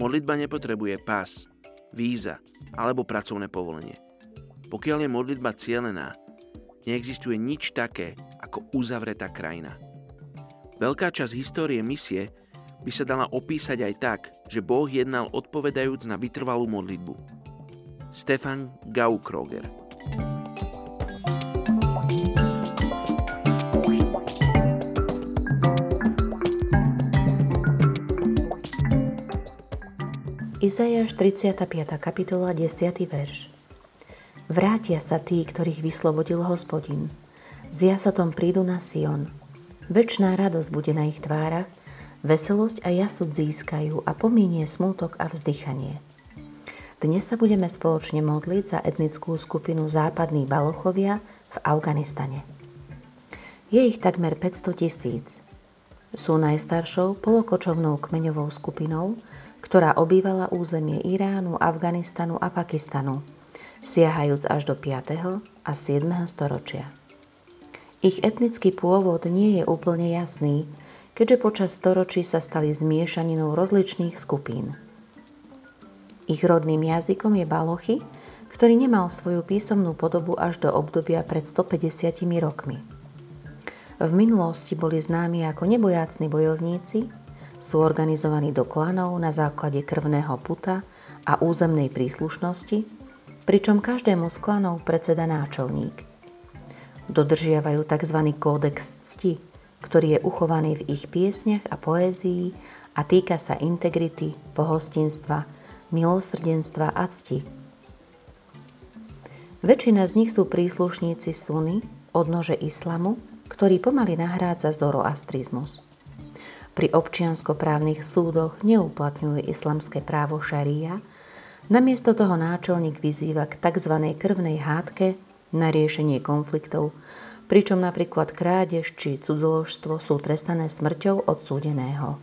Modlitba nepotrebuje pás, víza alebo pracovné povolenie. Pokiaľ je modlitba cielená, neexistuje nič také ako uzavretá krajina. Veľká časť histórie misie by sa dala opísať aj tak, že Boh jednal odpovedajúc na vytrvalú modlitbu. Stefan Gaukroger Izajáš 35. kapitola 10. verš Vrátia sa tí, ktorých vyslobodil hospodin. S jasatom prídu na Sion. Večná radosť bude na ich tvárach, veselosť a jasud získajú a pominie smútok a vzdychanie. Dnes sa budeme spoločne modliť za etnickú skupinu západní Balochovia v Afganistane. Je ich takmer 500 tisíc. Sú najstaršou polokočovnou kmeňovou skupinou, ktorá obývala územie Iránu, Afganistanu a Pakistanu, siahajúc až do 5. a 7. storočia. Ich etnický pôvod nie je úplne jasný, keďže počas storočí sa stali zmiešaninou rozličných skupín. Ich rodným jazykom je balochy, ktorý nemal svoju písomnú podobu až do obdobia pred 150 rokmi. V minulosti boli známi ako nebojácni bojovníci, sú organizovaní do klanov na základe krvného puta a územnej príslušnosti, pričom každému z klanov predseda náčelník. Dodržiavajú tzv. kódex cti, ktorý je uchovaný v ich piesniach a poézii a týka sa integrity, pohostinstva, milosrdenstva a cti. Väčšina z nich sú príslušníci suny, odnože islamu, ktorý pomaly nahrádza zoroastrizmus. Pri občianskoprávnych súdoch neuplatňuje islamské právo šaria, namiesto toho náčelník vyzýva k tzv. krvnej hádke na riešenie konfliktov, pričom napríklad krádež či cudzoložstvo sú trestané smrťou odsúdeného.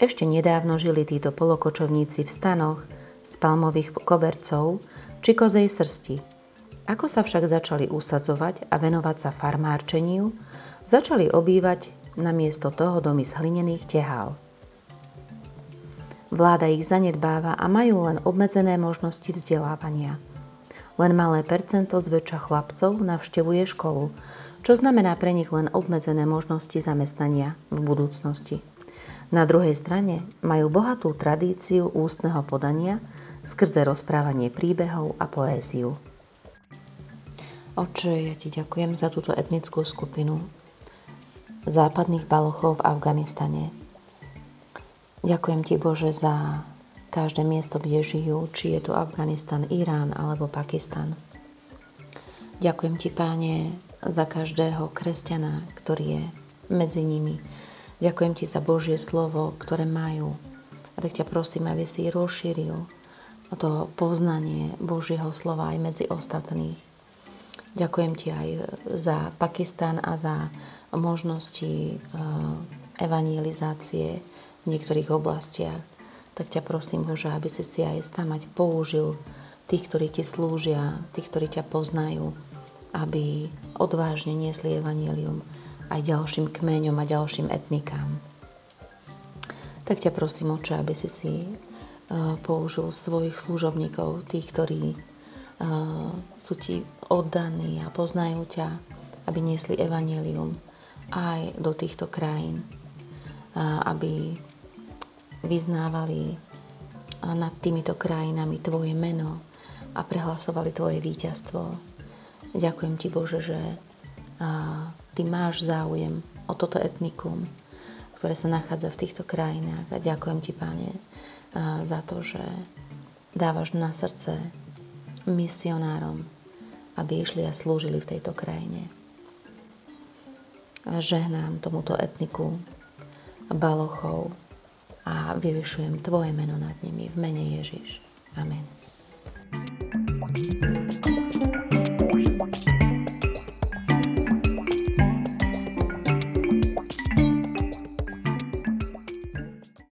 Ešte nedávno žili títo polokočovníci v stanoch z palmových kobercov či kozej srsti. Ako sa však začali usadzovať a venovať sa farmárčeniu, začali obývať namiesto toho domy z hlinených tehál. Vláda ich zanedbáva a majú len obmedzené možnosti vzdelávania. Len malé percento zväčša chlapcov navštevuje školu, čo znamená pre nich len obmedzené možnosti zamestnania v budúcnosti. Na druhej strane majú bohatú tradíciu ústneho podania skrze rozprávanie príbehov a poéziu. Oče, ja ti ďakujem za túto etnickú skupinu, západných balochov v Afganistane. Ďakujem ti Bože za každé miesto, kde žijú, či je to Afganistan, Irán alebo Pakistan. Ďakujem ti, páne, za každého kresťana, ktorý je medzi nimi. Ďakujem ti za Božie slovo, ktoré majú. A tak ťa prosím, aby si rozšíril to poznanie Božieho slova aj medzi ostatných. Ďakujem ti aj za Pakistan a za možnosti eh, evangelizácie v niektorých oblastiach, tak ťa prosím, Bože, aby si si aj stamať použil tých, ktorí ti slúžia, tých, ktorí ťa poznajú, aby odvážne niesli evanílium aj ďalším kmeňom a ďalším etnikám. Tak ťa prosím, Oče, aby si si eh, použil svojich služobníkov, tých, ktorí sú ti oddaní a poznajú ťa, aby niesli evanílium aj do týchto krajín, aby vyznávali nad týmito krajinami Tvoje meno a prehlasovali Tvoje víťazstvo. Ďakujem Ti Bože, že Ty máš záujem o toto etnikum, ktoré sa nachádza v týchto krajinách. A ďakujem Ti, Pane, za to, že dávaš na srdce misionárom, aby išli a slúžili v tejto krajine žehnám tomuto etniku balochov a vyvyšujem Tvoje meno nad nimi v mene Ježiš. Amen. thank you